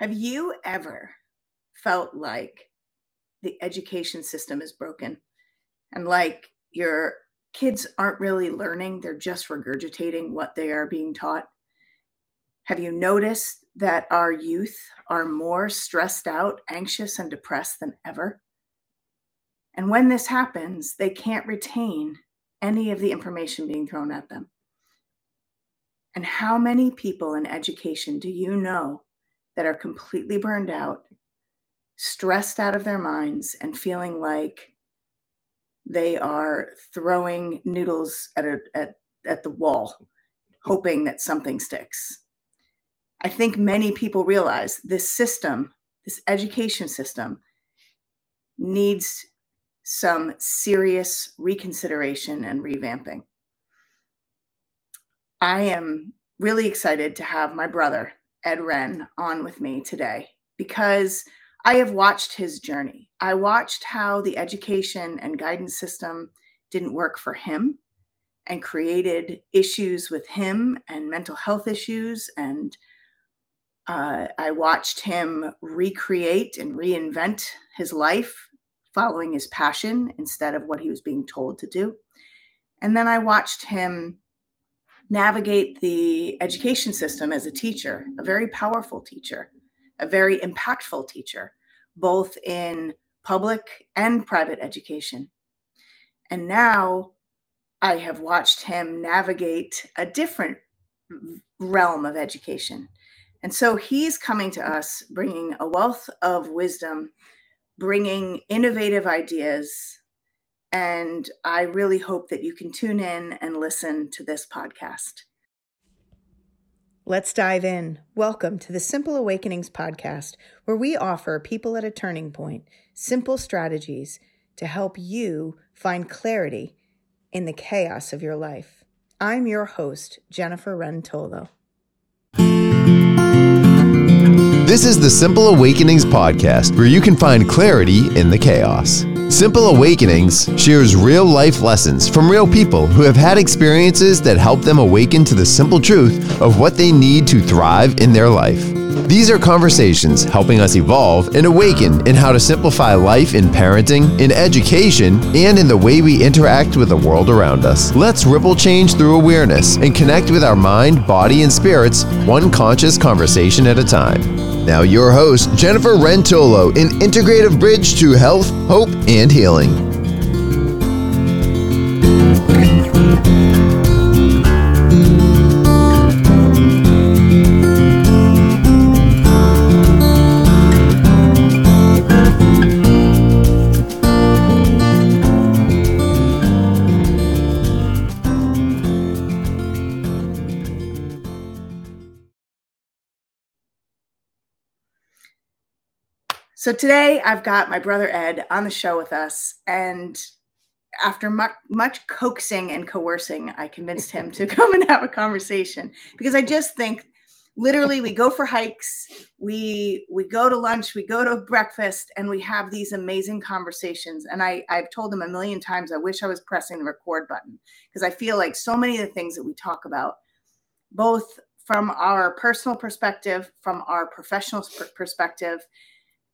Have you ever felt like the education system is broken and like your kids aren't really learning, they're just regurgitating what they are being taught? Have you noticed that our youth are more stressed out, anxious, and depressed than ever? And when this happens, they can't retain any of the information being thrown at them. And how many people in education do you know that are completely burned out, stressed out of their minds, and feeling like they are throwing noodles at, a, at, at the wall, hoping that something sticks. I think many people realize this system, this education system, needs some serious reconsideration and revamping. I am really excited to have my brother Ed Wren on with me today because I have watched his journey. I watched how the education and guidance system didn't work for him and created issues with him and mental health issues. And uh, I watched him recreate and reinvent his life following his passion instead of what he was being told to do. And then I watched him navigate the education system as a teacher, a very powerful teacher, a very impactful teacher, both in public and private education. And now I have watched him navigate a different realm of education. And so he's coming to us bringing a wealth of wisdom, bringing innovative ideas, and I really hope that you can tune in and listen to this podcast. Let's dive in. Welcome to the Simple Awakenings podcast, where we offer people at a turning point simple strategies to help you find clarity in the chaos of your life. I'm your host, Jennifer Rentolo. This is the Simple Awakenings podcast, where you can find clarity in the chaos. Simple Awakenings shares real life lessons from real people who have had experiences that help them awaken to the simple truth of what they need to thrive in their life. These are conversations helping us evolve and awaken in how to simplify life in parenting, in education, and in the way we interact with the world around us. Let's ripple change through awareness and connect with our mind, body, and spirits one conscious conversation at a time. Now, your host, Jennifer Rentolo, an integrative bridge to health, hope, and healing. So today I've got my brother Ed on the show with us, and after much, much coaxing and coercing, I convinced him to come and have a conversation because I just think literally we go for hikes, we we go to lunch, we go to breakfast, and we have these amazing conversations. And I I've told him a million times I wish I was pressing the record button because I feel like so many of the things that we talk about, both from our personal perspective, from our professional perspective,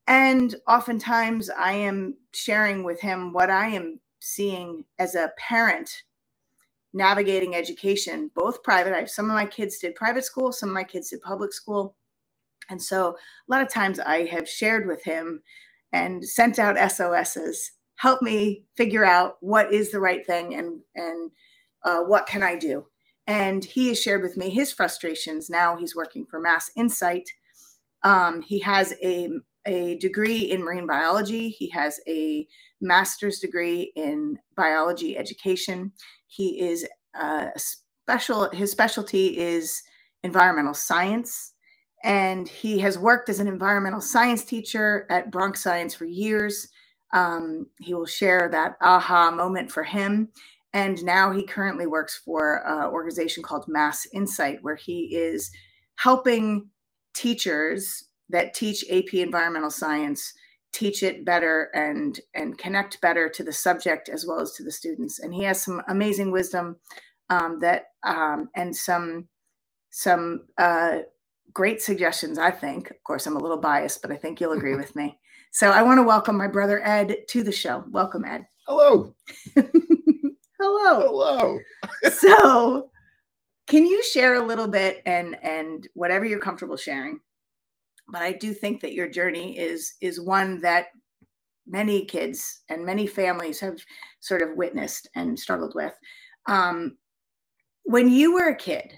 and oftentimes I am sharing with him what I am seeing as a parent navigating education, both private. I some of my kids did private school, some of my kids did public school. And so a lot of times I have shared with him and sent out SOSs, help me figure out what is the right thing and and uh, what can I do. And he has shared with me his frustrations. Now he's working for Mass Insight. Um, he has a a degree in marine biology. He has a master's degree in biology education. He is uh, special. His specialty is environmental science, and he has worked as an environmental science teacher at Bronx Science for years. Um, he will share that aha moment for him. And now he currently works for an organization called Mass Insight, where he is helping teachers that teach AP environmental science teach it better and and connect better to the subject as well as to the students. And he has some amazing wisdom um, that um, and some some uh, great suggestions, I think. Of course, I'm a little biased, but I think you'll agree with me. So I want to welcome my brother Ed to the show. Welcome, Ed. Hello. Hello. Hello. So can you share a little bit and and whatever you're comfortable sharing? But I do think that your journey is is one that many kids and many families have sort of witnessed and struggled with. Um, when you were a kid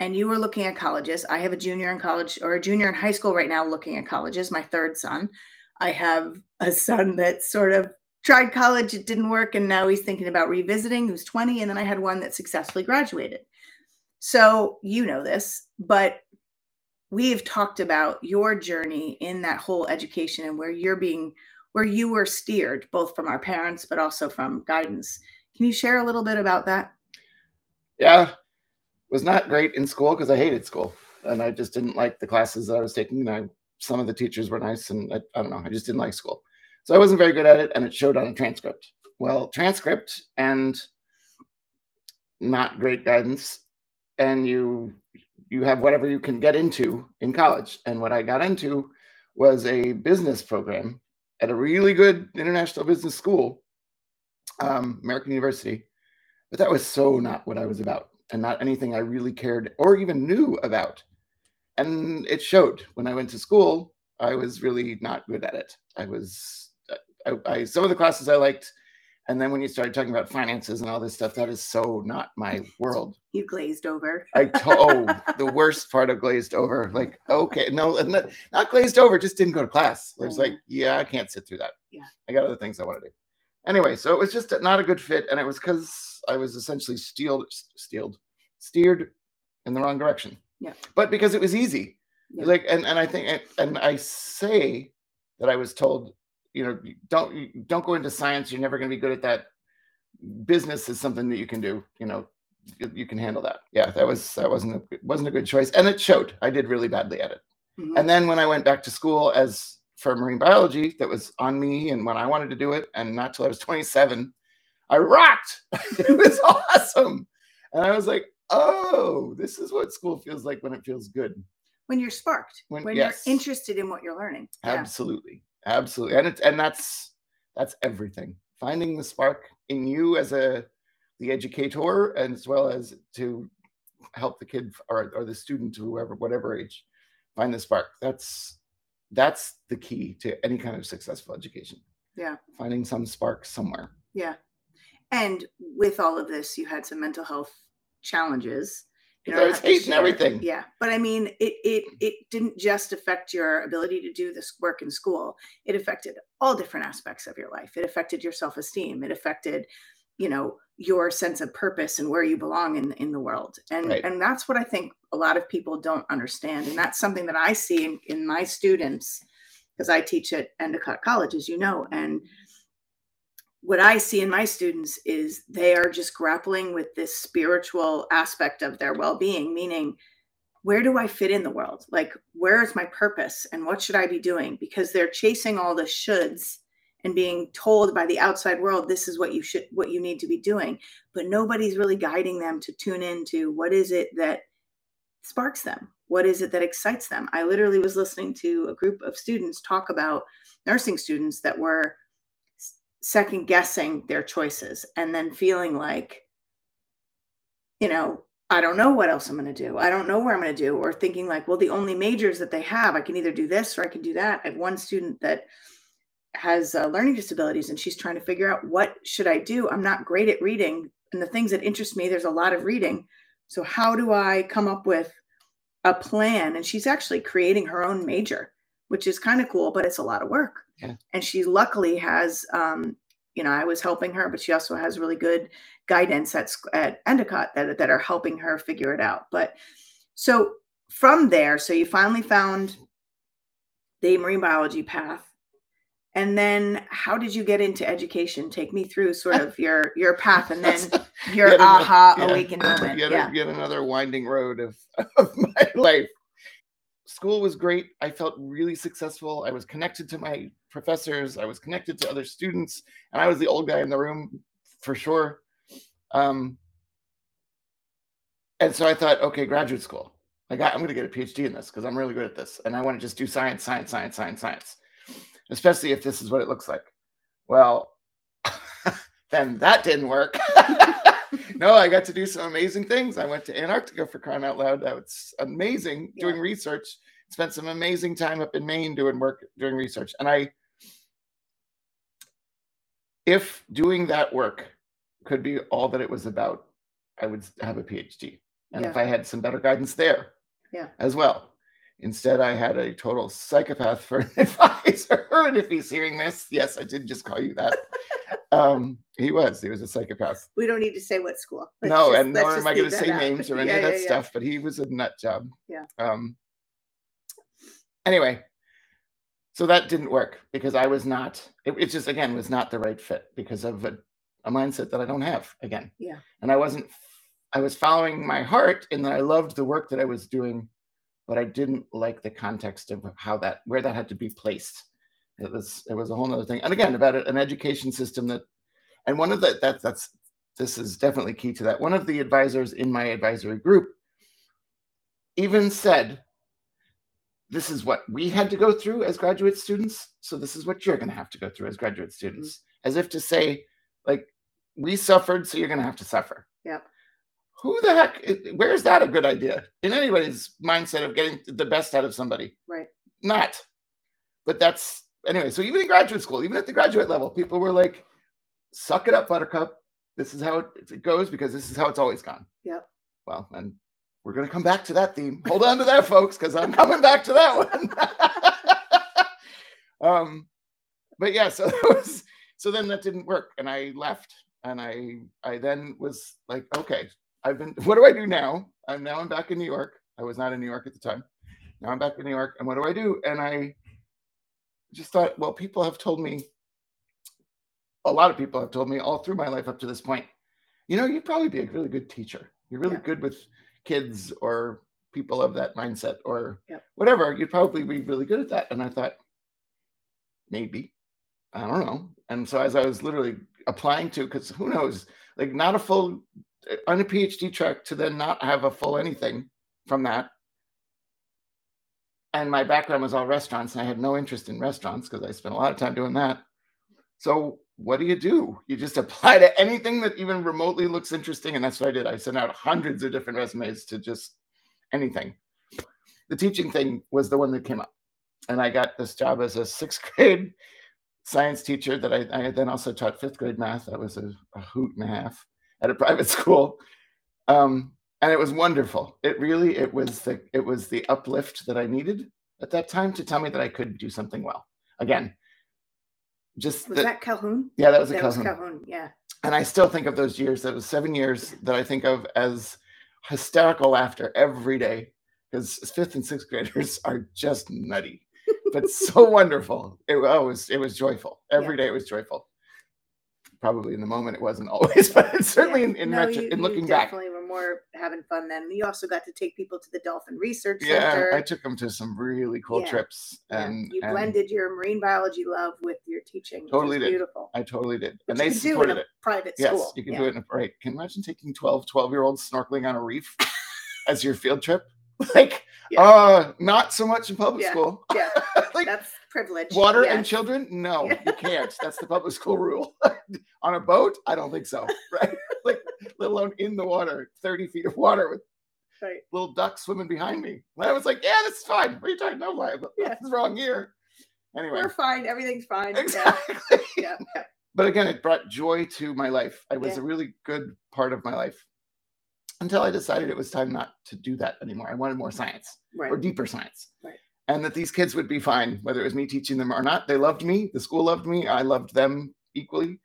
and you were looking at colleges, I have a junior in college or a junior in high school right now looking at colleges, my third son. I have a son that sort of tried college, it didn't work, and now he's thinking about revisiting, who's 20. And then I had one that successfully graduated. So you know this, but we've talked about your journey in that whole education and where you're being where you were steered both from our parents but also from guidance. Can you share a little bit about that? Yeah. Was not great in school because i hated school and i just didn't like the classes that i was taking. And I, some of the teachers were nice and I, I don't know i just didn't like school. So i wasn't very good at it and it showed on a transcript. Well transcript and not great guidance and you you have whatever you can get into in college. And what I got into was a business program at a really good international business school, um, American University. But that was so not what I was about and not anything I really cared or even knew about. And it showed when I went to school, I was really not good at it. I was, I, I some of the classes I liked, and then when you started talking about finances and all this stuff, that is so not my world. You glazed over. I told oh, the worst part of glazed over. Like, okay, no, not, not glazed over, just didn't go to class. It was like, yeah, I can't sit through that. Yeah. I got other things I want to do. Anyway, so it was just not a good fit. And it was because I was essentially steeled, steeled, steered in the wrong direction. Yeah. But because it was easy. Yeah. Like, and, and I think, and I say that I was told you know don't don't go into science you're never going to be good at that. Business is something that you can do you know you, you can handle that. Yeah that was that wasn't a wasn't a good choice and it showed. I did really badly at it. Mm-hmm. and then when i went back to school as for marine biology that was on me and when i wanted to do it and not till i was 27 i rocked. It was awesome. And i was like oh this is what school feels like when it feels good. When you're sparked when, when yes. you're interested in what you're learning. Absolutely absolutely and it's and that's that's everything. Finding the spark in you as a the educator and as well as to help the kid or, or the student to whoever whatever age find the spark. That's that's the key to any kind of successful education. Yeah. Finding some spark somewhere. Yeah. And with all of this you had some mental health challenges you know, it's hating everything. Yeah, but I mean, it it it didn't just affect your ability to do this work in school. It affected all different aspects of your life. It affected your self esteem. It affected, you know, your sense of purpose and where you belong in in the world. And right. and that's what I think a lot of people don't understand. And that's something that I see in, in my students because I teach at Endicott College, as you know, and what I see in my students is they are just grappling with this spiritual aspect of their well being, meaning, where do I fit in the world? Like, where is my purpose and what should I be doing? Because they're chasing all the shoulds and being told by the outside world, this is what you should, what you need to be doing. But nobody's really guiding them to tune into what is it that sparks them? What is it that excites them? I literally was listening to a group of students talk about nursing students that were second guessing their choices and then feeling like, you know, I don't know what else I'm going to do. I don't know where I'm going to do, or thinking like, well, the only majors that they have, I can either do this or I can do that. I have one student that has uh, learning disabilities and she's trying to figure out what should I do. I'm not great at reading and the things that interest me, there's a lot of reading. So how do I come up with a plan? And she's actually creating her own major, which is kind of cool, but it's a lot of work. Yeah. And she luckily has, um, you know, I was helping her, but she also has really good guidance at at Endicott that that are helping her figure it out. But so from there, so you finally found the marine biology path and then how did you get into education take me through sort of your your path and then your aha yeah, awaken moment yet, yeah. yet another winding road of, of my life school was great. I felt really successful. I was connected to my professors. I was connected to other students, and I was the old guy in the room for sure. Um, and so I thought, okay, graduate school. Like I'm going to get a PhD in this because I'm really good at this, and I want to just do science, science, science, science, science. Especially if this is what it looks like. Well, then that didn't work. no, I got to do some amazing things. I went to Antarctica for crying out loud. That was amazing Yeah. doing research. Spent some amazing time up in Maine doing work, doing research. And I, if doing that work could be all that it was about, I would have a PhD. And if I had some better guidance there Yeah. as well. Instead, I had a total psychopath for an advisor. And if he's hearing this, yes, I did just call you that. um, he was. He was a psychopath. We don't need to say what school. Let's no, just- and nor am I going to say out. names or any Yeah, of that yeah, yeah. stuff. But he was a nut job. Yeah. Um. Anyway, so that didn't work because I was not. It, it just again was not the right fit because of a, a mindset that I don't have again. Yeah. And I wasn't. I was following my heart, and that I loved the work that I was doing, but I didn't like the context of how that where that had to be placed. It was it was a whole other thing. And again, about an education system that, and one of the that that's this is definitely key to that. One of the advisors in my advisory group even said, This is what we had to go through as graduate students. So this is what you're going to have to go through as graduate students. Mm-hmm. As if to say, like, we suffered, so you're going to have to suffer. Yep. Who the heck? Where's that a good idea in anybody's mindset of getting the best out of somebody? Right. Not. But that's anyway. So even in graduate school, even at the graduate level, people were like, suck it up, buttercup. This is how it, it goes because this is how it's always gone. Yep. Well, and we're going to come back to that theme. Hold on to that, folks, because I'm coming back to that one. um, but yeah, so that was so then that didn't work, and I left, and I I then was like, okay, I've been. What do I do now? I'm now I'm back in New York. I was not in New York at the time. Now I'm back in New York, and what do I do? And I just thought, well, people have told me, a lot of people have told me all through my life up to this point, you know, you'd probably be a really good teacher. You're really Yeah. good with kids or people of that mindset or whatever. You'd probably be really good at that. And I thought, maybe, I don't know. And so as I was literally applying to, because who knows, like not a full uh, on a PhD track to then not have a full anything from that. And my background was all restaurants, and I had no interest in restaurants because I spent a lot of time doing that. So what do you do? You just apply to anything that even remotely looks interesting, and that's what I did. I sent out hundreds of different resumes to just anything. The teaching thing was the one that came up, and I got this job as a sixth grade science teacher. That I, I then also taught fifth grade math. That was a, a hoot and a half at a private school, um, and it was wonderful. It really it was the it was the uplift that I needed at that time to tell me that I could do something well. Again, just Was that- that Calhoun? yeah, that was a That was. Calhoun. Yeah. And I still think of those years. That was seven years that I think of as hysterical laughter every day because fifth and sixth graders are just nutty, but so wonderful. It, oh, it was it was joyful. Every day it was joyful. Probably in the moment it wasn't always, but certainly Yeah. in in, No, retro- you- in looking back. More having fun then. You also got to take people to the Dolphin Research Yeah, Center. I took them to some really cool Yeah. trips, Yeah. and, you and blended your marine biology love with your teaching. Totally did. Beautiful. I totally did, Which and they could do in supported a it. private Yes, school. you can yeah. do it in a right. Can you imagine taking 12, 12 year olds snorkeling on a reef as your field trip? Like, Yeah. uh, not so much in public Yeah. school. Yeah, like that's privilege. water and children? No, Yeah. you can't. That's the public school rule. on a boat? I don't think so. Right? Let alone in the water, 30 feet of water with Right. little ducks swimming behind me. And I was like, yeah, this is fine. What are you talking about? No, lie. Yeah. What's wrong here? Anyway. We're fine. Everything's fine. Exactly. Yeah. yeah. but again, it brought joy to my life. It was Yeah. a really good part of my life until I decided it was time not to do that anymore. I wanted more science Right. or deeper science. Right. And that these kids would be fine, whether it was me teaching them or not. They loved me. The school loved me. I loved them equally.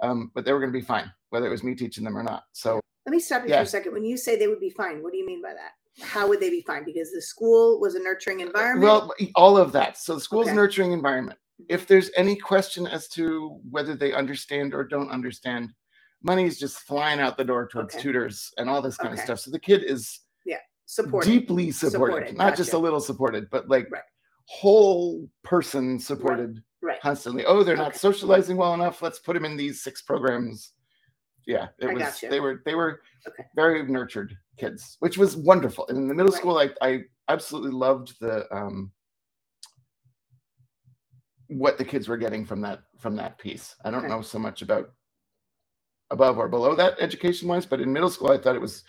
Um, but they were going to be fine, whether it was me teaching them or not. So Let me stop you Yeah. for a second. When you say they would be fine, what do you mean by that? How would they be fine? Because the school was a nurturing uh, environment. Well, all of that. So the school's Okay. nurturing environment. Mm-hmm. If there's any question as to whether they understand or don't understand, money is just flying out the door towards Okay. tutors and all this kind of stuff. So the kid is yeah supported. deeply supported, Supported, not just a little supported, but like Right. whole person supported Right. constantly. Oh, they're not socializing well enough. Let's put them in these six programs. Yeah, it I was. They were. They were Okay. very nurtured kids, which was wonderful. And in the middle Right. school, I, I absolutely loved the um, what the kids were getting from that from that piece. I don't Okay. know so much about above or below that education wise, but in middle school, I thought it was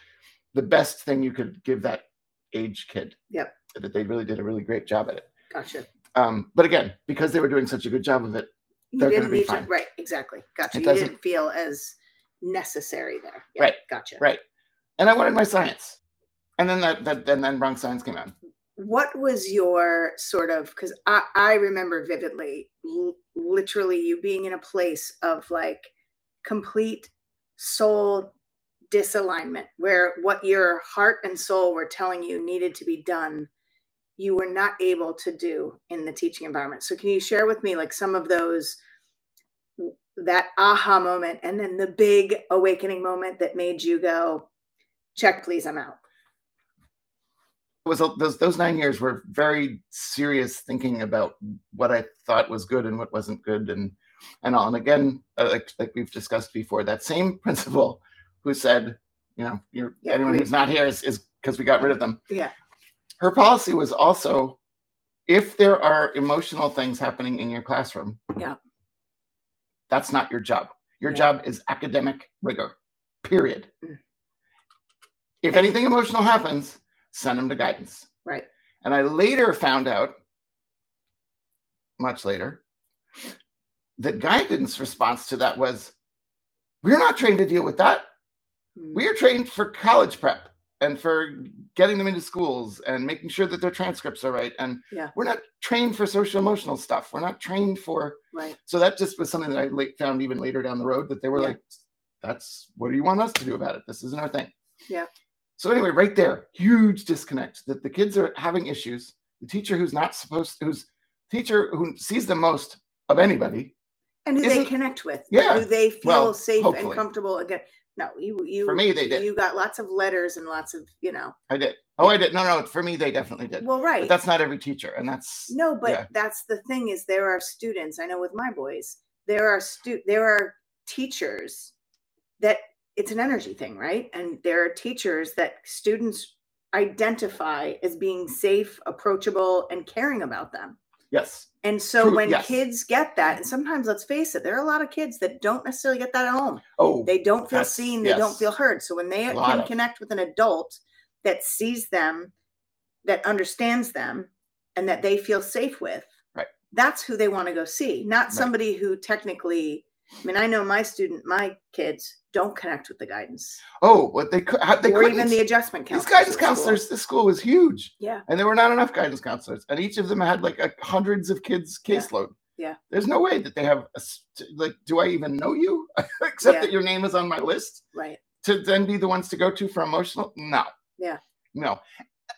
the best thing you could give that age kid. Yep. That they really did a really great job at it. Gotcha. Um, but again, because they were doing such a good job of it, You They're be need to, fine. right, exactly. Gotcha. It You doesn't- didn't feel as necessary there. Yeah, Right, Gotcha. right? And I wanted my science, and then that, that and then wrong science came out. What was your sort of because I, I remember vividly l- literally you being in a place of like complete soul disalignment where what your heart and soul were telling you needed to be done you were not able to do in the teaching environment so can you share with me like some of those that aha moment and then the big awakening moment that made you go check please i'm out It was those those nine years were very serious thinking about what I thought was good and what wasn't good, and and all. And again, uh, like like we've discussed before, that same principal who said, you know, you're, Yeah, anyone we- who's not here is is because we got rid of them. yeah Her policy was also, if there are emotional things happening in your classroom, Yeah. That's not your job. Your Yeah. job is academic rigor. Period. Mm. If anything emotional happens, send them to guidance. right And I later found out, much later, that guidance response to that was, we're not trained to deal with that. Mm. We are trained for college prep and for getting them into schools and making sure that their transcripts are right. And Yeah. we're not trained for social emotional stuff. We're not trained for. right So that just was something that I late found even later down the road that they were Yeah. like, that's what do you want us to do about it? This isn't our thing. Yeah. So anyway, right there, huge disconnect that the kids are having issues. The teacher who's not supposed, who's teacher who sees the most of anybody. and who they connect with Yeah, who they feel well, safe and comfortable again no you you For me, they did. you got lots of letters and lots of you know I did. Oh, I did. No, no, for me, they definitely did. well right. But that's not every teacher, and that's no but yeah. that's the thing is there are students i know with my boys there are stu there are teachers that it's an energy thing right and there are teachers that students identify as being safe approachable and caring about them yes, and so True, when yes. kids get that and sometimes let's face it there are a lot of kids that don't necessarily get that at home oh, they don't feel seen they don't feel heard so when they can of. connect with an adult that sees them that understands them and that they feel safe with Right. that's who they want to go see not Right. somebody who technically i mean i know my student my kids don't connect with the guidance oh, what they could, they or even the adjustment These counselors guidance at school. counselors, this school was huge, yeah and there were not enough guidance counselors, and each of them had like a, hundreds of kids Yeah. caseload. Yeah. there's no way that they have a, like. Do I even know you? Except Yeah. that your name is on my list. right to then be the ones to go to for emotional no Yeah. no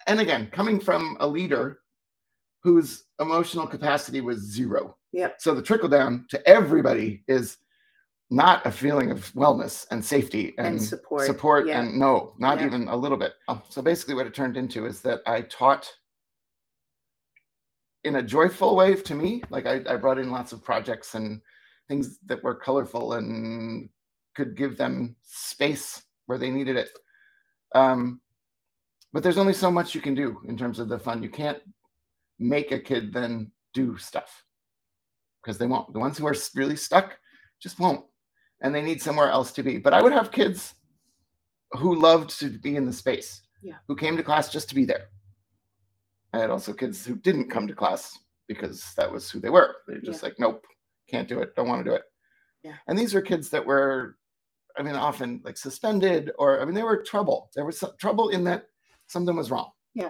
and again coming from a leader whose emotional capacity was zero Yep. so the trickle down to everybody is not a feeling of wellness and safety and, And support, support yeah. and no not Yeah. even a little bit Oh, so basically what it turned into is that i taught in a joyful way to me like I, I brought in lots of projects and things that were colorful and could give them space where they needed it. Um, but there's only so much you can do in terms of the fun. You can't make a kid then do stuff because they won't. The ones who are really stuck just won't, and they need somewhere else to be. But I would have kids who loved to be in the space, Yeah. who came to class just to be there. I had also kids who didn't come to class because that was who they were. They're just like, nope, can't do it, don't want to do it. Yeah. And these were kids that were, I mean, often like suspended, or I mean, they were trouble. There was trouble in that something was wrong. Yeah.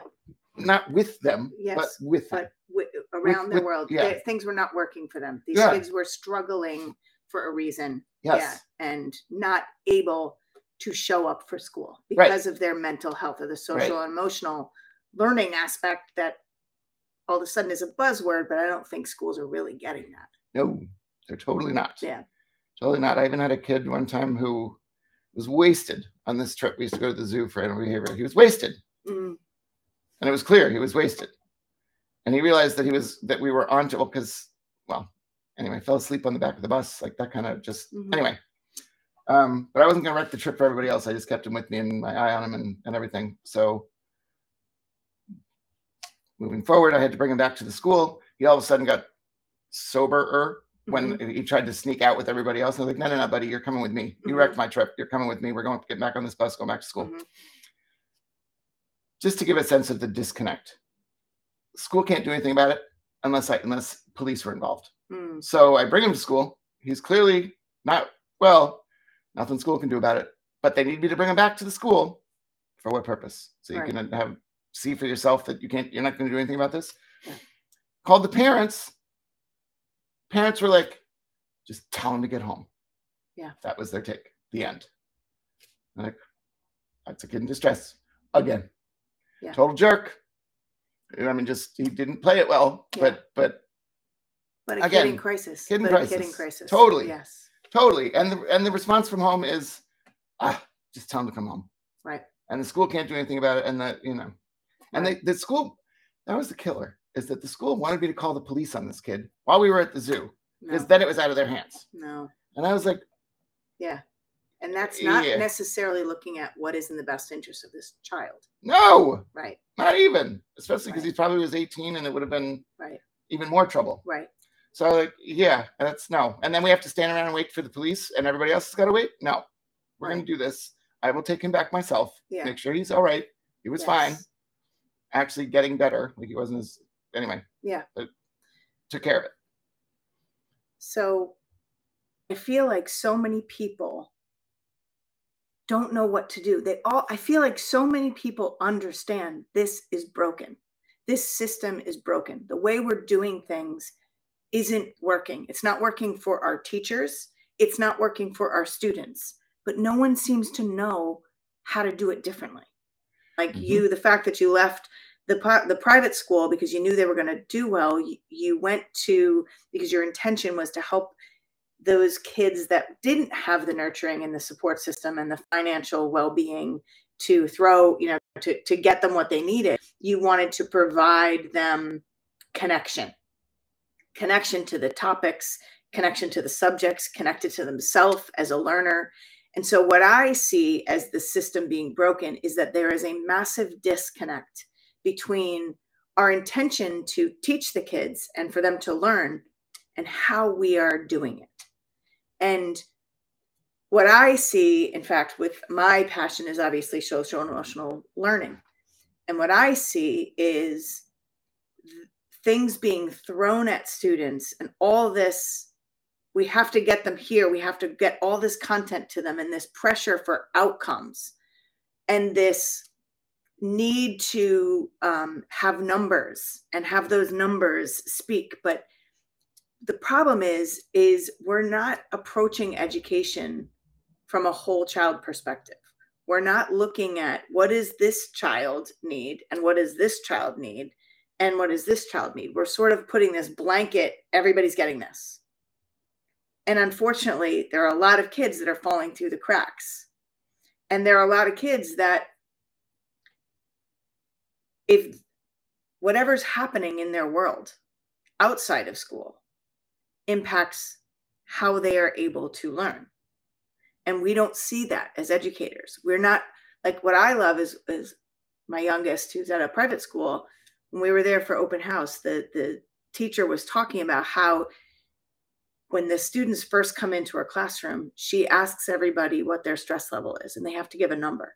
Not with them, but Yes, with them. but w- around the with- world yeah. things were not working for them these Yeah. kids were struggling for a reason Yes. and not able to show up for school Right. because of their mental health or the social and emotional learning aspect that all of a sudden is a buzzword, but I don't think schools are really getting that. No, they're totally not. Yeah. Totally not. I even had a kid one time who was wasted on this trip. We used to go to the zoo for animal behavior. He was wasted. Mm, and it was clear he was wasted. And he realized that he was that we were on to because well, anyway, fell asleep on the back of the bus, like that kind of just Mhm. anyway. Um, but I wasn't going to wreck the trip for everybody else. I just kept him with me and my eye on him and, and everything. So moving forward, I had to bring him back to the school. He all of a sudden got soberer when he tried to sneak out with everybody else. I was like, no, no, no, buddy, you're coming with me. You Mhm. wrecked my trip. You're coming with me. We're going to get back on this bus, go back to school. Mhm. Just to give a sense of the disconnect. School can't do anything about it unless I unless police were involved. Mm, So I bring him to school. He's clearly not well. Nothing school can do about it. But they need me to bring him back to the school. For what purpose? So you Right. can have see for yourself that you can't. You're not going to do anything about this. Yeah. Called the parents. Parents were like, "Just tell him to get home." Yeah. that was their take. The end. I'm like, that's a kid in distress again. Yeah. Total jerk. I mean, just he didn't play it well, Yeah. but but but a kid Again, in crisis. kid in but a kid in crisis. crisis. Totally. Yes. Totally. And the and the response from home is, ah, just tell him to come home. Right. And the school can't do anything about it. And that, you know, and Right. they, the school, that was the killer, is that the school wanted me to call the police on this kid while we were at the zoo, because No. then it was out of their hands. no. And I was like, Yeah. And that's not Yeah. necessarily looking at what is in the best interest of this child. no, Right. Not even. Especially because Right. he probably was 18 and it would have been Right. even more trouble. Right. So like, yeah, that's no. And then we have to stand around and wait for the police and everybody else has got to wait. No, we're going to do this. I will take him back myself. Yeah. Make sure he's all right. He was fine. Actually getting better. Like he wasn't as anyway. Yeah. But took care of it. So I feel like so many people don't know what to do. They all I feel like so many people understand this is broken. This system is broken. The way we're doing things isn't working. It's not working for our teachers, it's not working for our students, but no one seems to know how to do it differently. Like Mhm. you, the fact that you left the the private school because you knew they were going to do well, you, you went to because your intention was to help those kids that didn't have the nurturing and the support system and the financial well-being to throw, you know, to to get them what they needed. You wanted to provide them connection. Connection to the topics, connection to the subjects, connected to themselves as a learner. And so, what I see as the system being broken is that there is a massive disconnect between our intention to teach the kids and for them to learn and how we are doing it. And what I see, in fact, with my passion is obviously social and emotional learning. And what I see is things being thrown at students and all this we have to get them here we have to get all this content to them and this pressure for outcomes and this need to um, have numbers and have those numbers speak but the problem is is we're not approaching education from a whole child perspective. We're not looking at what does this child need and what does this child need and what does this child need. We're sort of putting this blanket everybody's getting this. And unfortunately there are a lot of kids that are falling through the cracks. And there are a lot of kids that if whatever's happening in their world outside of school impacts how they are able to learn. And we don't see that as educators. We're not like what i love is is my youngest who's at a private school when we were there for open house the the teacher was talking about how when the students first come into her classroom she asks everybody what their stress level is and they have to give a number.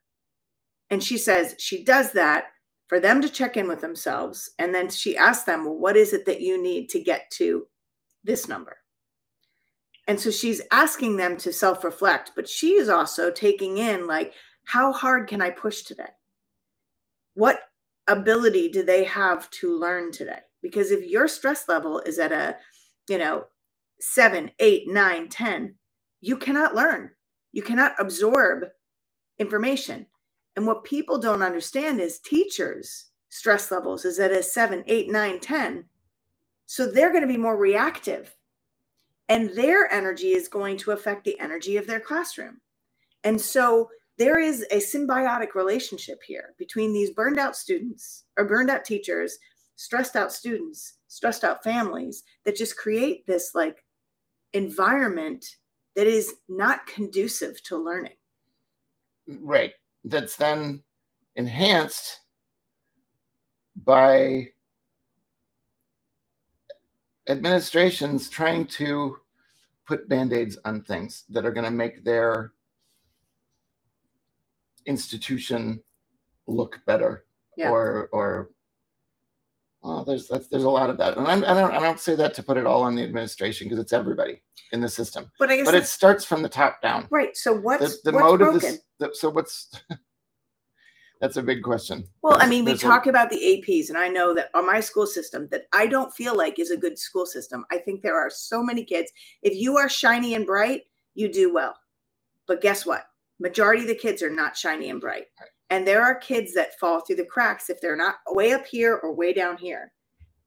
And she says she does that for them to check in with themselves and then she asks them well what is it that you need to get to this number and so she's asking them to self reflect, but she is also taking in, like, how hard can I push today? What ability do they have to learn today? Because if your stress level is at a, you know, seven, eight, nine, ten, you cannot learn. You cannot absorb information. And what people don't understand is teachers' stress levels is at a seven, eight, nine, ten. So they're going to be more reactive and their energy is going to affect the energy of their classroom. And so there is a symbiotic relationship here between these burned out students or burned out teachers, stressed out students, stressed out families that just create this like environment that is not conducive to learning. Right. That's then enhanced by administrations trying to put band-aids on things that are going to make their institution look better Yeah. or or oh, there's that's, there's a lot of that and I'm, i don't i don't say that to put it all on the administration because it's everybody in the system But I guess but it starts from the top down right. So the, what's the what's mode broken? of this the, so what's that's a big question Well, I mean, we there's a- talk about the APs, and I know that on my school system that I don't feel like is a good school system. I think there are so many kids. If you are shiny and bright, you do well. But guess what? Majority of the kids are not shiny and bright. And there are kids that fall through the cracks if they're not way up here or way down here.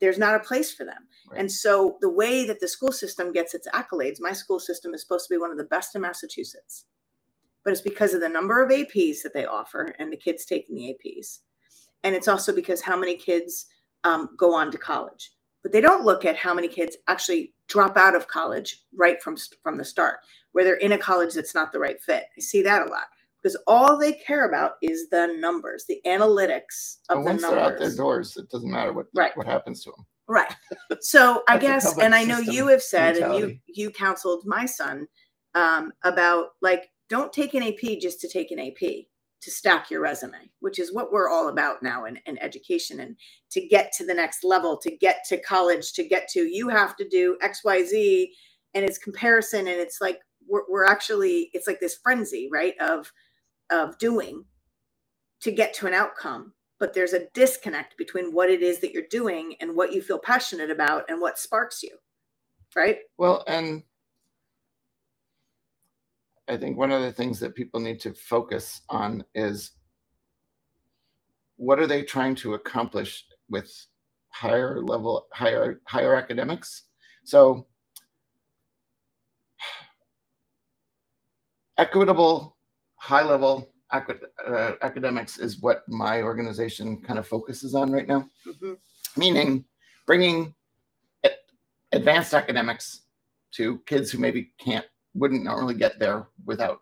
There's not a place for them. Right. And so the way that the school system gets its accolades, my school system is supposed to be one of the best in Massachusetts. But it's because of the number of APs that they offer and the kids taking the APs. And it's also because how many kids um, go on to college. But they don't look at how many kids actually drop out of college right from from the start, where they're in a college that's not the right fit. I see that a lot because all they care about is the numbers, the analytics of but the once they're out their doors it doesn't matter what Right. what happens to them Right. So I guess, and I know you have said, and you you counseled my son um, about like don't take an AP just to take an AP to stack your resume, which is what we're all about now in, in education and to get to the next level, to get to college, to get to you have to do X Y Z, and it's comparison, and it's like we're, we're actually it's like this frenzy, right? Of of doing to get to an outcome but there's a disconnect between what it is that you're doing and what you feel passionate about and what sparks you right Well, and I think one of the things that people need to focus on is what are they trying to accomplish with higher level, higher higher academics? So equitable, high level uh, academics is what my organization kind of focuses on right now Mhm. meaning bringing advanced academics to kids who maybe can't wouldn't normally get there without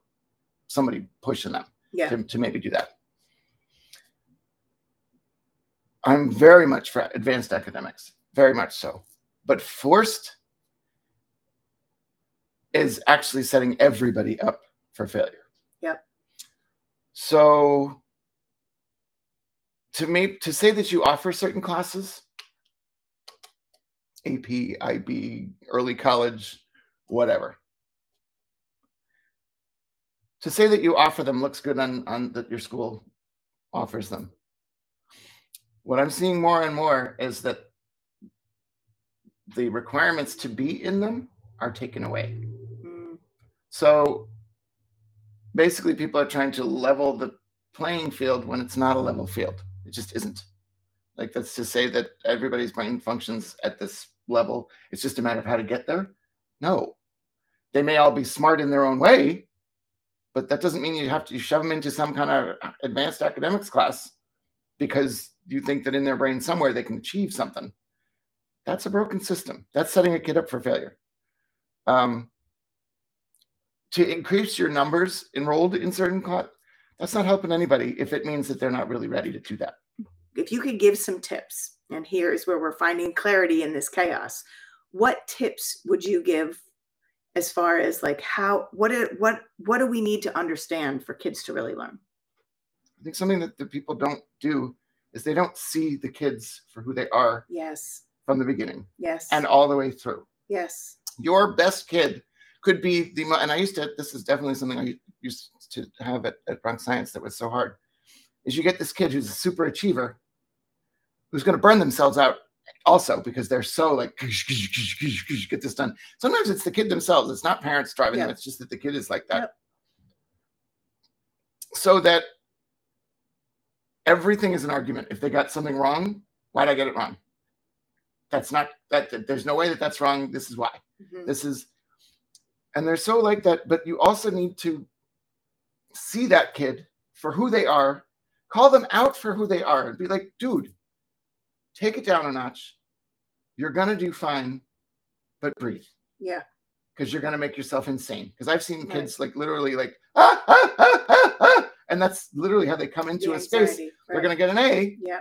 somebody pushing them yeah. to, to maybe do that. I'm very much for advanced academics very much so. But forced is actually setting everybody up for failure. Yep. so to me to say that you offer certain classes ap ib early college whatever to say that you offer them looks good on on that your school offers them. What i'm seeing more and more is that the requirements to be in them are taken away. Mm, so basically people are trying to level the playing field when it's not a level field. It just isn't. Like that's to say that everybody's brain functions at this level. It's just a matter of how to get there? No. They may all be smart in their own way but that doesn't mean you have to you shove them into some kind of advanced academics class because you think that in their brain somewhere they can achieve something. That's a broken system. That's setting a kid up for failure. Um, to increase your numbers enrolled in certain class that's not helping anybody if it means that they're not really ready to do that. If you could give some tips and here is where we're finding clarity in this chaos what tips would you give as far as like how what it, what what do we need to understand for kids to really learn? I think something that the people don't do is they don't see the kids for who they are yes. from the beginning yes. and all the way through. Yes. Your best kid could be the and i used to this is definitely something i used to have at, at bronx science that was so hard is you get this kid who's a super achiever who's going to burn themselves out also because they're so like get this done. Sometimes it's the kid themselves. It's not parents driving them. It's just that the kid is like that. Yep. so that everything is an argument. If they got something wrong why'd i get it wrong? That's not that, that there's no way that that's wrong. This is why. Mhm. this is and they're so like that but you also need to see that kid for who they are call them out for who they are and be like dude take it down a notch you're gonna do fine but breathe yeah because you're going to make yourself insane. Because I've seen Right. kids like literally like ah, ah, ah, ah, ah, and that's literally how they come into The a space. anxiety, They're going to get an A, Yeah.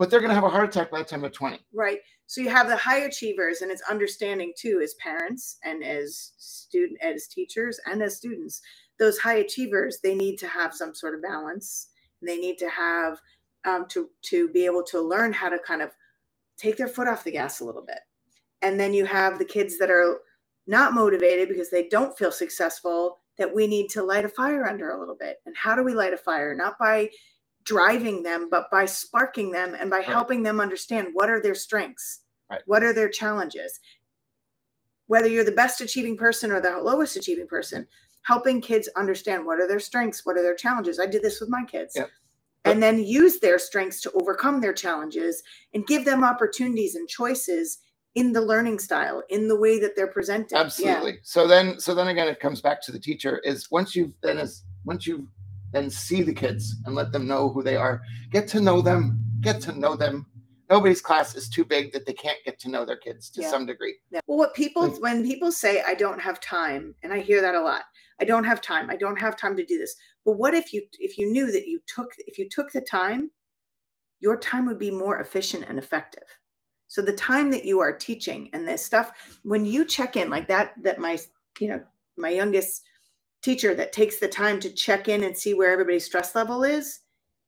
but they're going to have a heart attack by the time they're 20. Right. So you have the high achievers, and it's understanding too, as parents and as student, as teachers, and as students. Those high achievers, they need to have some sort of balance. They need to have um, to to be able to learn how to kind of take their foot off the gas a little bit. And then you have the kids that are not motivated because they don't feel successful. That we need to light a fire under a little bit. And how do we light a fire? Not by driving them, but by sparking them and by helping them understand what are their strengths, Right. what are their challenges. Whether you're the best achieving person or the lowest achieving person, helping kids understand what are their strengths, what are their challenges. I did this with my kids. Yep. And then use their strengths to overcome their challenges and give them opportunities and choices in the learning style, in the way that they're presented. Yeah. Absolutely. So then, so then again, it comes back to the teacher. Is once you've then is once you then see the kids and let them know who they are, get to know them, get to know them. Nobody's class is too big that they can't get to know their kids to Yeah. some degree. Yeah. Well, what people when people say I don't have time, and I hear that a lot. I don't have time. I don't have time to do this. But what if you if you knew that you took if you took the time, your time would be more efficient and effective. So the time that you are teaching and this stuff, when you check in like that, that my you know my youngest teacher that takes the time to check in and see where everybody's stress level is,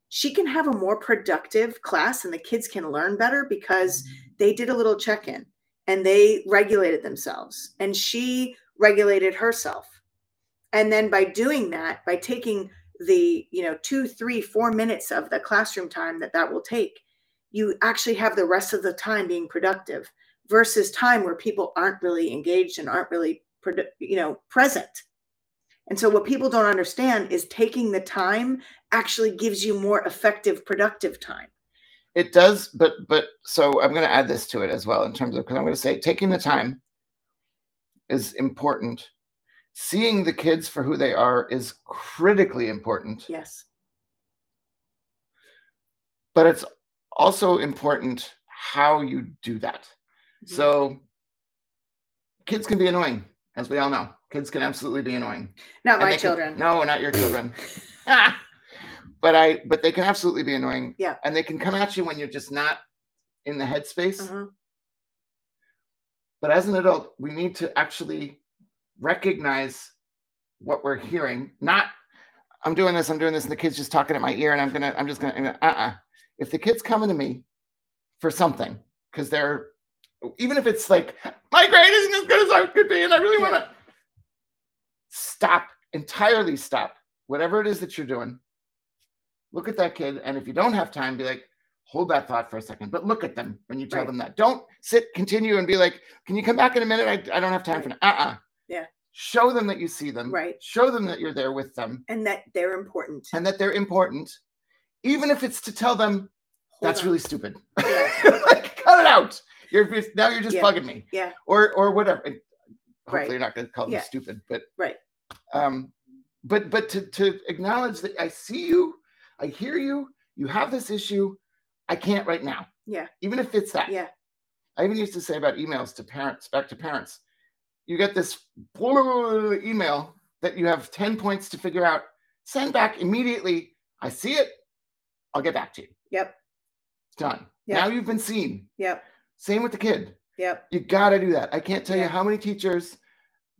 she can have a more productive class and the kids can learn better because mm-hmm. they did a little check in and they regulated themselves and she regulated herself and then by doing that by taking the you know two three four minutes of the classroom time that that will take you actually have the rest of the time being productive versus time where people aren't really engaged and aren't really you know present and so what people don't understand is taking the time actually gives you more effective productive time It does, but but so I'm going to add this to it as well in terms of because I'm going to say taking the time is important. Seeing the kids for who they are is critically important. yes but it's also important how you do that. Mhm. So kids can be annoying, as we all know. Kids can absolutely be annoying. not And my they can- children no, not your children. But I but they can absolutely be annoying. Yeah. And they can come at you when you're just not in the headspace. Uh-huh. But as an adult, we need to actually recognize what we're hearing. Not, I'm doing this, I'm doing this, and the kid's just talking at my ear, and I'm gonna, I'm just gonna, uh-uh. If the kid's coming to me for something, because they're, even if it's like, my grade isn't as good as I could be, and I really want to stop, entirely stop, whatever it is that you're doing. Look at that kid, and if you don't have time, be like, hold that thought for a second, but look at them when you tell Right. them that. Don't sit, continue, and be like, can you come back in a minute? I, I don't have time for that. Uh-uh. Show them that you see them. Right. Show them that you're there with them and that they're important and that they're important, even if it's to tell them Hold that's on. really stupid. Yeah. like, cut it out. You're now you're just Yeah. bugging me. Yeah. Or or whatever. And Hopefully Right. you're not going to call them Yeah. stupid, but Right. um, but but to to acknowledge that I see you, I hear you, you have this issue. I can't right now. Yeah. Even if it's that. yeah I even used to say about emails to parents, back to parents. You get this email that you have 10 points to figure out. Send back immediately. I see it. I'll get back to you. yep It's done. Yeah. Now you've been seen. yep Same with the kid. yep You got to do that. I can't tell you how many teachers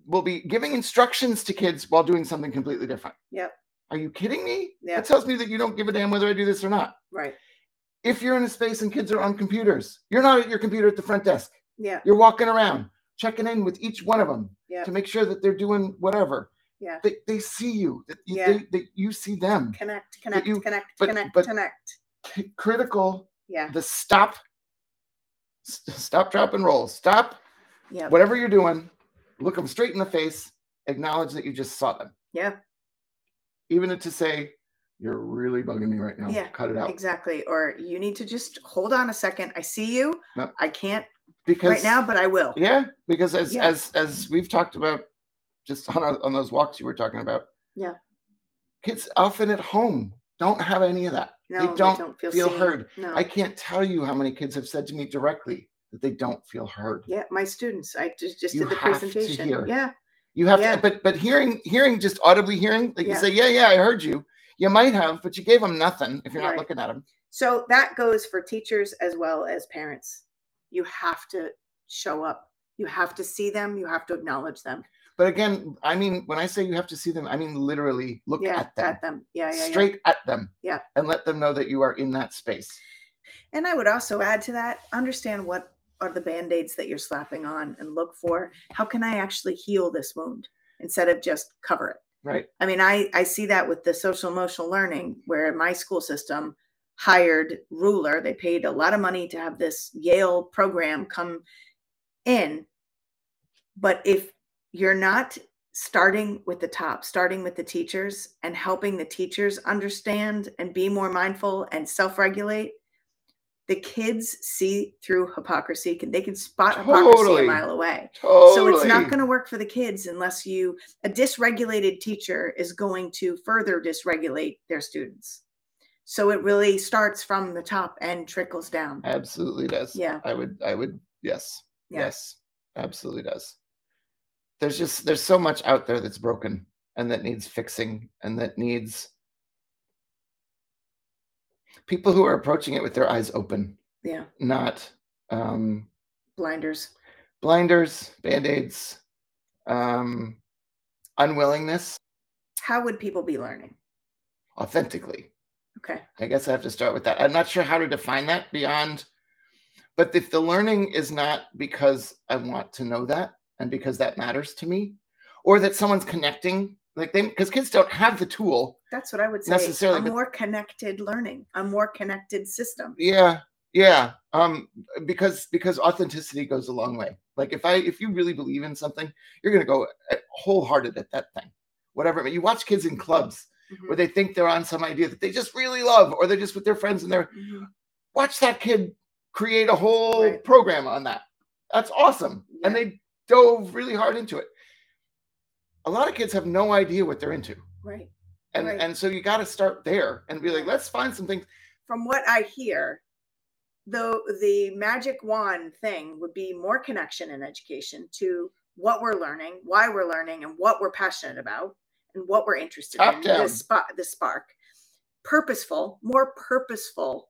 will be giving instructions to kids while doing something completely different. Yep. Are you kidding me? Yep. That tells me that you don't give a damn whether I do this or not. right If you're in a space and kids are on computers, you're not at your computer at the front desk. yeah You're walking around, checking in with each one of them yeah to make sure that they're doing whatever. Yeah. They, they see you, that you, Yeah. they, that you see them. connect connect you- connect but- connect but- connect critical, yeah the stop, stop, drop, and roll. Stop yeah whatever you're doing, look them straight in the face, acknowledge that you just saw them. yeah Even to say, you're really bugging me right now. Yeah, Cut it out. exactly or you need to just hold on a second i see you No. i can't Because right now but i will Yeah, because as Yeah. as as we've talked about just on our, on those walks you were talking about. Yeah. Kids often at home don't have any of that. no they don't, feel, feel heard. no I can't tell you how many kids have said to me directly, that they don't feel heard. Yeah, my students. I just just You did the have to presentation. hear. Yeah, You have Yeah. to, but but hearing hearing just audibly hearing, like Yeah. you say, yeah, yeah, I heard you. You might have, but you gave them nothing if you're not looking at them. So that goes for teachers as well as parents. You have to show up. You have to see them. You have to acknowledge them. But again, I mean, when I say you have to see them, I mean literally look yeah, at them, at them. Yeah, yeah, yeah. straight at them, Yeah. and let them know that you are in that space. And I would also add to that, understand what are the band-aids that you're slapping on and look for how can I actually heal this wound instead of just cover it. Right. I mean, I I see that with the social emotional learning, where my school system hired RULER. They paid a lot of money to have this Yale program come in. But if you're not starting with the top, starting with the teachers and helping the teachers understand and be more mindful and self-regulate, the kids see through hypocrisy. Can they can spot hypocrisy a mile away. Totally. So it's not going to work for the kids unless you a dysregulated teacher is going to further dysregulate their students. So it really starts from the top and trickles down. Absolutely does. Yeah. I would. I would. Yes. Yeah. Yes. Absolutely does. There's just there's so much out there that's broken and that needs fixing and that needs people who are approaching it with their eyes open, Yeah. not um, Blinders. blinders, band-aids, um, unwillingness, How would people be learning? authentically. Okay. I guess I have to start with that. I'm not sure how to define that beyond, but if the learning is not because I want to know that and because that matters to me, or that someone's connecting, like they, because kids don't have the tool. That's what I would say. Necessarily, a more connected learning, a more connected system. Yeah, yeah. Um, because because authenticity goes a long way. Like if I if you really believe in something, you're gonna go wholehearted at that thing, whatever. You watch kids in clubs Mhm, where they think they're on some idea that they just really love, or they're just with their friends and they're mhm. watch that kid create a whole Right. program on that. That's awesome. And they dove really hard into it. A lot of kids have no idea what they're into. Right. And Right. and so you got to start there and be like, let's find some things. From what I hear, though the magic wand thing would be more connection in education to what we're learning, why we're learning, and what we're passionate about, and what we're interested Top in. down. The the spark, purposeful, more purposeful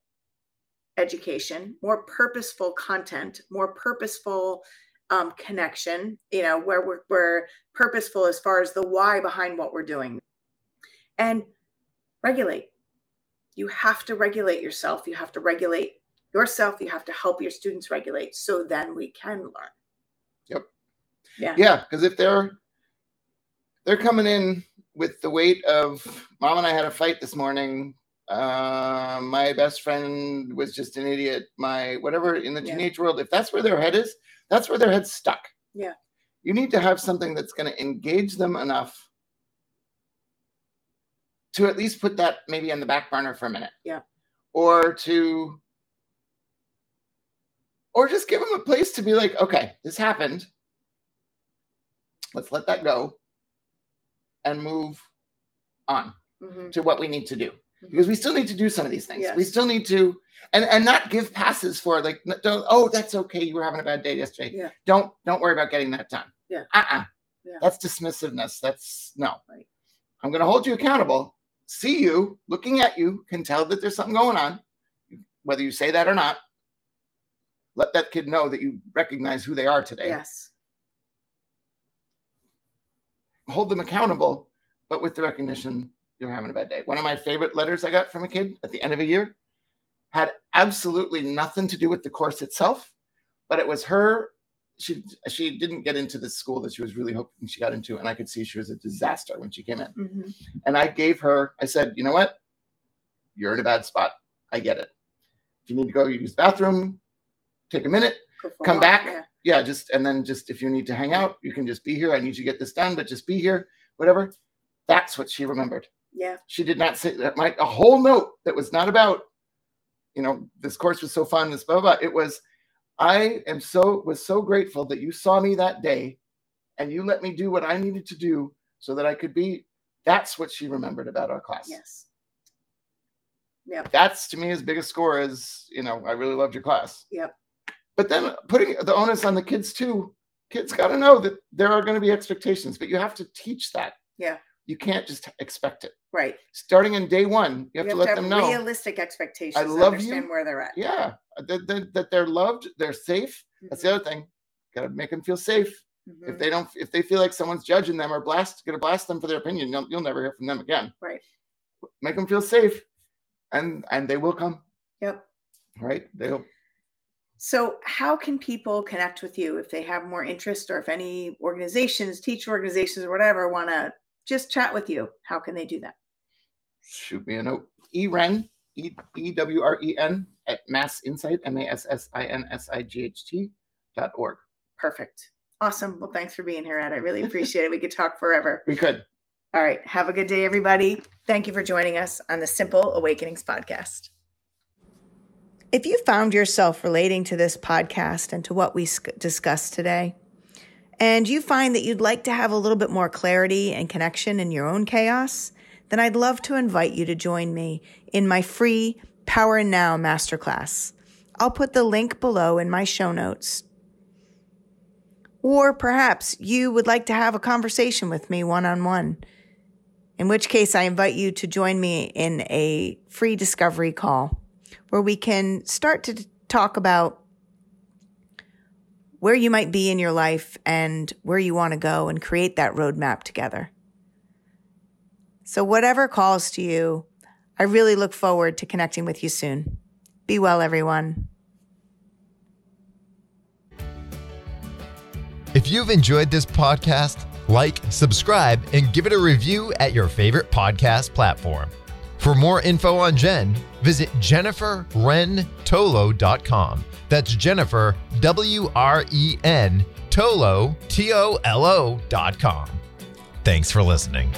education, more purposeful content, more purposeful um, connection. You know, where we're, we're purposeful as far as the why behind what we're doing, and regulate. You have to regulate yourself. You have to regulate yourself. You have to help your students regulate, so then we can learn. Yep. Yeah. Yeah, because if they're they're coming in with the weight of mom and I had a fight this morning. Uh, my best friend was just an idiot. My whatever in the Yeah. teenage world, if that's where their head is, that's where their head's stuck. Yeah. You need to have something that's going to engage them enough to at least put that maybe on the back burner for a minute. Yeah. Or to or just give them a place to be like, okay, this happened. Let's let that go and move on Mhm. to what we need to do because we still need to do some of these things. We still need to and and not give passes for like don't oh that's okay you were having a bad day yesterday. Yeah. Don't don't worry about getting that done. Yeah. Uh-uh. Yeah. That's dismissiveness. That's no. Right. I'm going to hold you accountable. See you looking at you can tell that there's something going on whether you say that or not. Let that kid know that you recognize who they are today. Yes. Hold them accountable, but with the recognition you're having a bad day. One of my favorite letters I got from a kid at the end of a year had absolutely nothing to do with the course itself, but it was her. She she didn't get into the school that she was really hoping she got into, and I could see she was a disaster when she came in. Mhm. And I gave her, I said, you know what? You're in a bad spot. I get it. If you need to go use the bathroom, take a minute, come back. yeah. Yeah, just and then just if you need to hang out, you can just be here. I need you to get this done, but just be here, whatever. That's what she remembered. Yeah. She did not say that. My a whole note that was not about, you know, this course was so fun. This blah blah. blah. It was, I am so was so grateful that you saw me that day, and you let me do what I needed to do so that I could be. That's what she remembered about our class. Yes. Yep. That's to me as big a score as you know. I really loved your class. Yep. But then putting the onus on the kids too. Kids got to know that there are going to be expectations, but you have to teach that. Yeah. You can't just expect it. Right. Starting in day one, you have You to let them know. realistic expectations. I love understand you. where they're at. Yeah, that, that, that they're loved, they're safe. That's the other thing. Got to make them feel safe. Mhm. If they don't, if they feel like someone's judging them or blast, gonna blast them for their opinion, you'll, you'll never hear from them again. Right. Make them feel safe, and and they will come. Yep. Right. They'll. So, how can people connect with you if they have more interest, or if any organizations, teacher organizations, or whatever, want to just chat with you? How can they do that? shoot me a note. Eren, E E W R E N at Mass Insight, M A S S I N S I G H T dot org. Perfect. Awesome. Well, thanks for being here, Ed. I really appreciate it. We could talk forever. We could. All right. Have a good day, everybody. Thank you for joining us on the Simple Awakenings podcast. If you found yourself relating to this podcast and to what we discussed today, and you find that you'd like to have a little bit more clarity and connection in your own chaos, then I'd love to invite you to join me in my free Power Now masterclass. I'll put the link below in my show notes. Or perhaps you would like to have a conversation with me one on one, in which case I invite you to join me in a free discovery call where we can start to talk about where you might be in your life and where you want to go and create that roadmap together. So, whatever calls to you, I really look forward to connecting with you soon. Be well, everyone. If you've enjoyed this podcast, like, subscribe, and give it a review at your favorite podcast platform. For more info on Jen, visit jenniferwrentolo.com. That's Jennifer, W R E N, Tolo, T O L O.com. Thanks for listening.